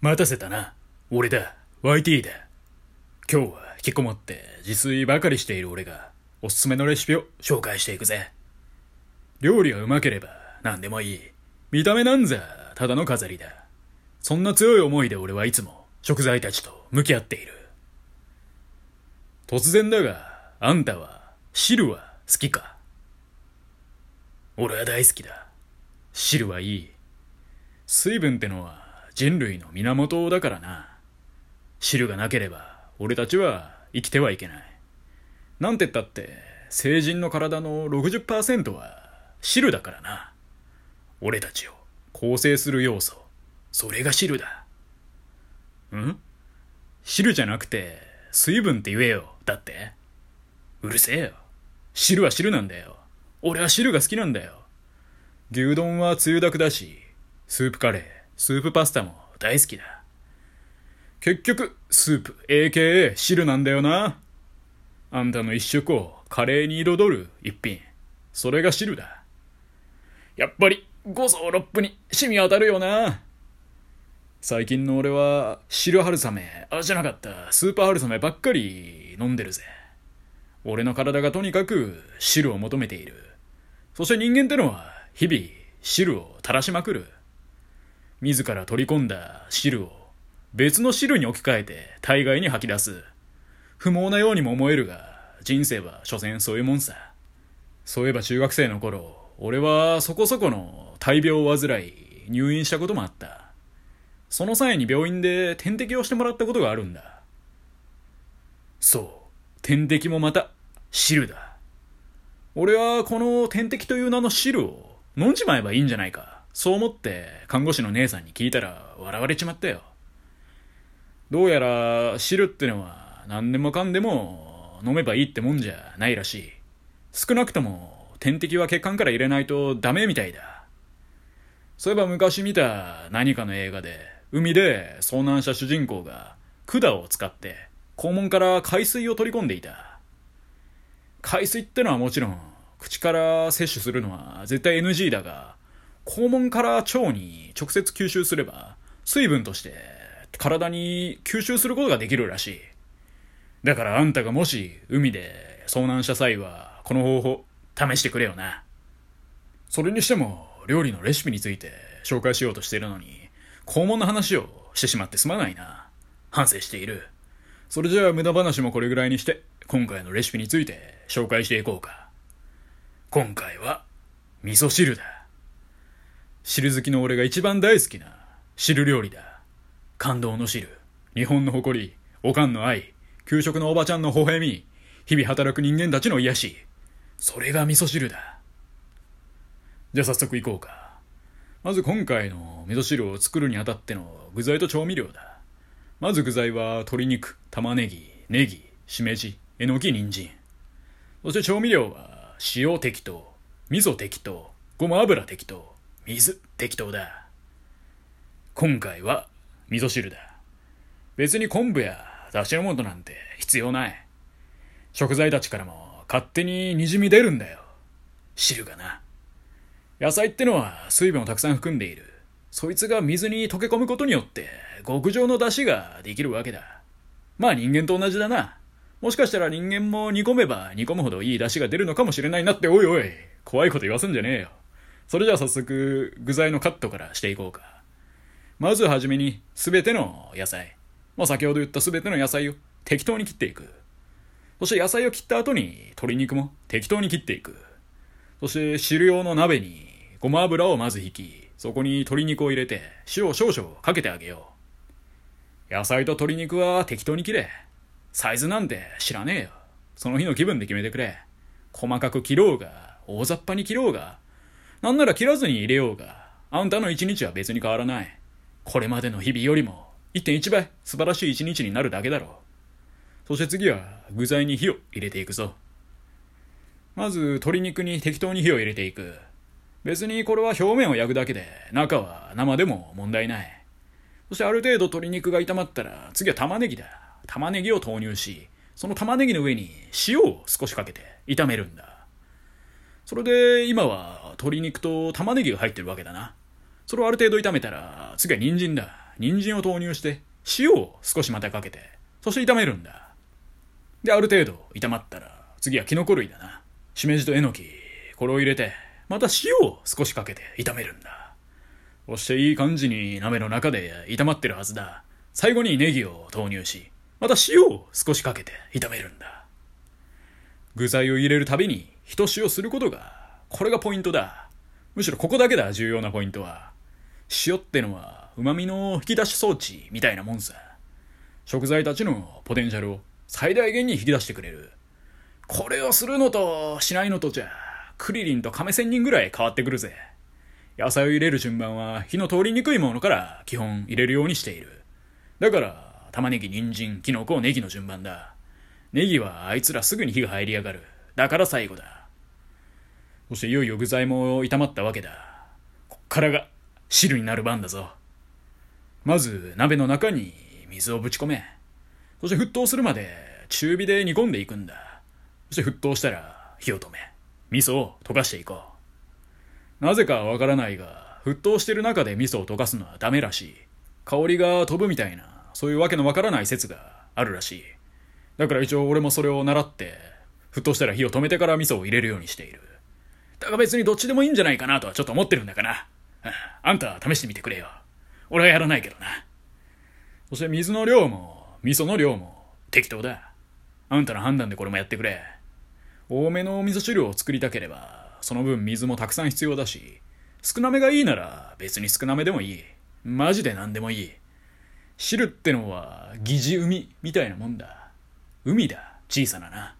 待たせたな。俺だ。YT だ。今日は引きこもって自炊ばかりしている俺がおすすめのレシピを紹介していくぜ。料理がうまければ何でもいい。見た目なんざただの飾りだ。そんな強い思いで俺はいつも食材たちと向き合っている。突然だが、あんたは汁は好きか？俺は大好きだ。汁はいい。水分ってのは人類の源だからな。汁がなければ俺たちは生きてはいけない。なんてったって成人の体の60%は汁だからな。俺たちを構成する要素。それが汁だ。ん？汁じゃなくて水分って言えよ。だってうるせえよ。汁は汁なんだよ。俺は汁が好きなんだよ。牛丼はつゆだくだし、スープカレー、スープパスタも大好きだ。結局、スープ、AKA 汁なんだよな。あんたの一食をカレーに彩る一品。それが汁だ。やっぱり、五層六分に染み当たるよな。最近の俺は、汁春雨、あ、じゃなかった、スーパー春雨ばっかり飲んでるぜ。俺の体がとにかく汁を求めている。そして人間ってのは、日々汁を垂らしまくる。自ら取り込んだ汁を別の汁に置き換えて大概に吐き出す。不毛なようにも思えるが、人生は所詮そういうもんさ。そういえば中学生の頃、俺はそこそこの大病を患い入院したこともあった。その際に病院で点滴をしてもらったことがあるんだ。そう、点滴もまた汁だ。俺はこの点滴という名の汁を飲んじまえばいいんじゃないか。そう思って看護師の姉さんに聞いたら笑われちまったよ。どうやら汁ってのは何でもかんでも飲めばいいってもんじゃないらしい。少なくとも点滴は血管から入れないとダメみたいだ。そういえば昔見た何かの映画で海で遭難した主人公が管を使って肛門から海水を取り込んでいた。海水ってのはもちろん口から摂取するのは絶対 NG だが、肛門から腸に直接吸収すれば、水分として体に吸収することができるらしい。だからあんたがもし海で遭難した際は、この方法試してくれよな。それにしても、料理のレシピについて紹介しようとしているのに、肛門の話をしてしまってすまないな。反省している。それじゃあ無駄話もこれぐらいにして、今回のレシピについて紹介していこうか。今回は、味噌汁だ。汁好きの俺が一番大好きな汁料理だ。感動の汁、日本の誇り、おかんの愛、給食のおばちゃんの微笑み、日々働く人間たちの癒し。それが味噌汁だ。じゃあ早速行こうか。まず今回の味噌汁を作るにあたっての具材と調味料だ。まず具材は鶏肉、玉ねぎ、ネギ、しめじ、えのき、人参。そして調味料は塩適当、味噌適当、ごま油適当、水適当だ。今回は味噌汁だ。別に昆布や出汁の素なんて必要ない。食材たちからも勝手に滲み出るんだよ。汁がな。野菜ってのは水分をたくさん含んでいる。そいつが水に溶け込むことによって極上の出汁ができるわけだ。まあ人間と同じだな。もしかしたら人間も煮込めば煮込むほどいい出汁が出るのかもしれないなって、おいおい、怖いこと言わすんじゃねえよ。それじゃあ早速、具材のカットからしていこうか。まずはじめに、すべての野菜。まあ先ほど言ったすべての野菜を適当に切っていく。そして野菜を切った後に鶏肉も適当に切っていく。そして汁用の鍋にごま油をまず引き、そこに鶏肉を入れて塩を少々かけてあげよう。野菜と鶏肉は適当に切れ。サイズなんて知らねえよ。その日の気分で決めてくれ。細かく切ろうが、大雑把に切ろうが、なんなら切らずに入れようが、あんたの一日は別に変わらない。これまでの日々よりも1.1倍素晴らしい一日になるだけだろう。そして次は具材に火を入れていくぞ。まず鶏肉に適当に火を入れていく。別にこれは表面を焼くだけで、中は生でも問題ない。そしてある程度鶏肉が炒まったら、次は玉ねぎだ。玉ねぎを投入し、その玉ねぎの上に塩を少しかけて炒めるんだ。それで今は鶏肉と玉ねぎが入ってるわけだな。それをある程度炒めたら、次は人参だ。人参を投入して、塩を少しまたかけて、そして炒めるんだ。で、ある程度炒まったら、次はキノコ類だな。しめじとえのき、これを入れて、また塩を少しかけて炒めるんだ。そしていい感じに鍋の中で炒まってるはずだ。最後にネギを投入し、また塩を少しかけて炒めるんだ。具材を入れるたびに、ひと塩することが、これがポイントだ。むしろここだけだ、重要なポイントは。塩ってのは、旨味の引き出し装置みたいなもんさ。食材たちのポテンシャルを最大限に引き出してくれる。これをするのとしないのとじゃ、クリリンと亀仙人ぐらい変わってくるぜ。野菜を入れる順番は火の通りにくいものから基本入れるようにしている。だから、玉ねぎ、人参、キノコ、ネギの順番だ。ネギはあいつらすぐに火が入りやがる。だから最後だ。そしていよいよ具材も炒まったわけだ。こっからが汁になる番だぞ。まず鍋の中に水をぶち込め。そして沸騰するまで中火で煮込んでいくんだ。そして沸騰したら火を止め、味噌を溶かしていこう。なぜかわからないが、沸騰してる中で味噌を溶かすのはダメらしい。香りが飛ぶみたいな、そういうわけのわからない説があるらしい。だから一応俺もそれを習って、沸騰したら火を止めてから味噌を入れるようにしている。だから別にどっちでもいいんじゃないかなとはちょっと思ってるんだかな。あんた試してみてくれよ。俺はやらないけどな。そして水の量も、味噌の量も適当だ。あんたの判断でこれもやってくれ。多めのお味噌汁を作りたければ、その分水もたくさん必要だし、少なめがいいなら別に少なめでもいい。マジで何でもいい。汁ってのは疑似海みたいなもんだ。海だ、小さなな。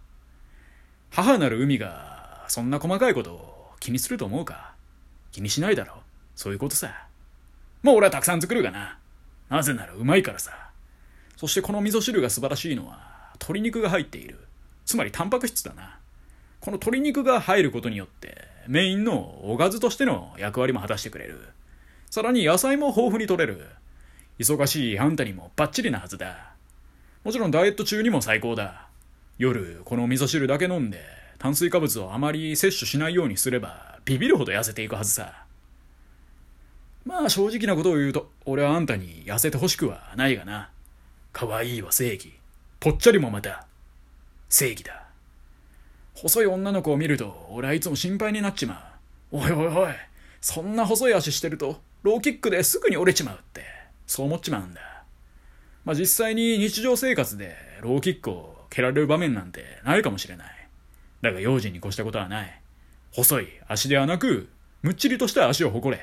母なる海がそんな細かいことを気にすると思うか？気にしないだろ？そういうことさ。もう俺はたくさん作るがな。なぜならうまいからさ。そしてこの味噌汁が素晴らしいのは、鶏肉が入っている。つまりタンパク質だな。この鶏肉が入ることによって、メインのおかずとしての役割も果たしてくれる。さらに野菜も豊富に取れる。忙しいあんたにもバッチリなはずだ。もちろんダイエット中にも最高だ。夜、この味噌汁だけ飲んで、炭水化物をあまり摂取しないようにすれば、ビビるほど痩せていくはずさ。まあ正直なことを言うと、俺はあんたに痩せてほしくはないがな。可愛いは正義。ぽっちゃりもまた、正義だ。細い女の子を見ると、俺はいつも心配になっちまう。おいおいおい、そんな細い足してると、ローキックですぐに折れちまうって、そう思っちまうんだ。まあ実際に日常生活でローキックを蹴られる場面なんてないかもしれない。だが用心に越したことはない。細い足ではなく、むっちりとした足を誇れ。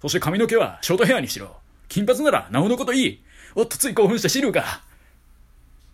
そして髪の毛はショートヘアにしろ。金髪ならなおのこといい。おっとつい興奮して汁が。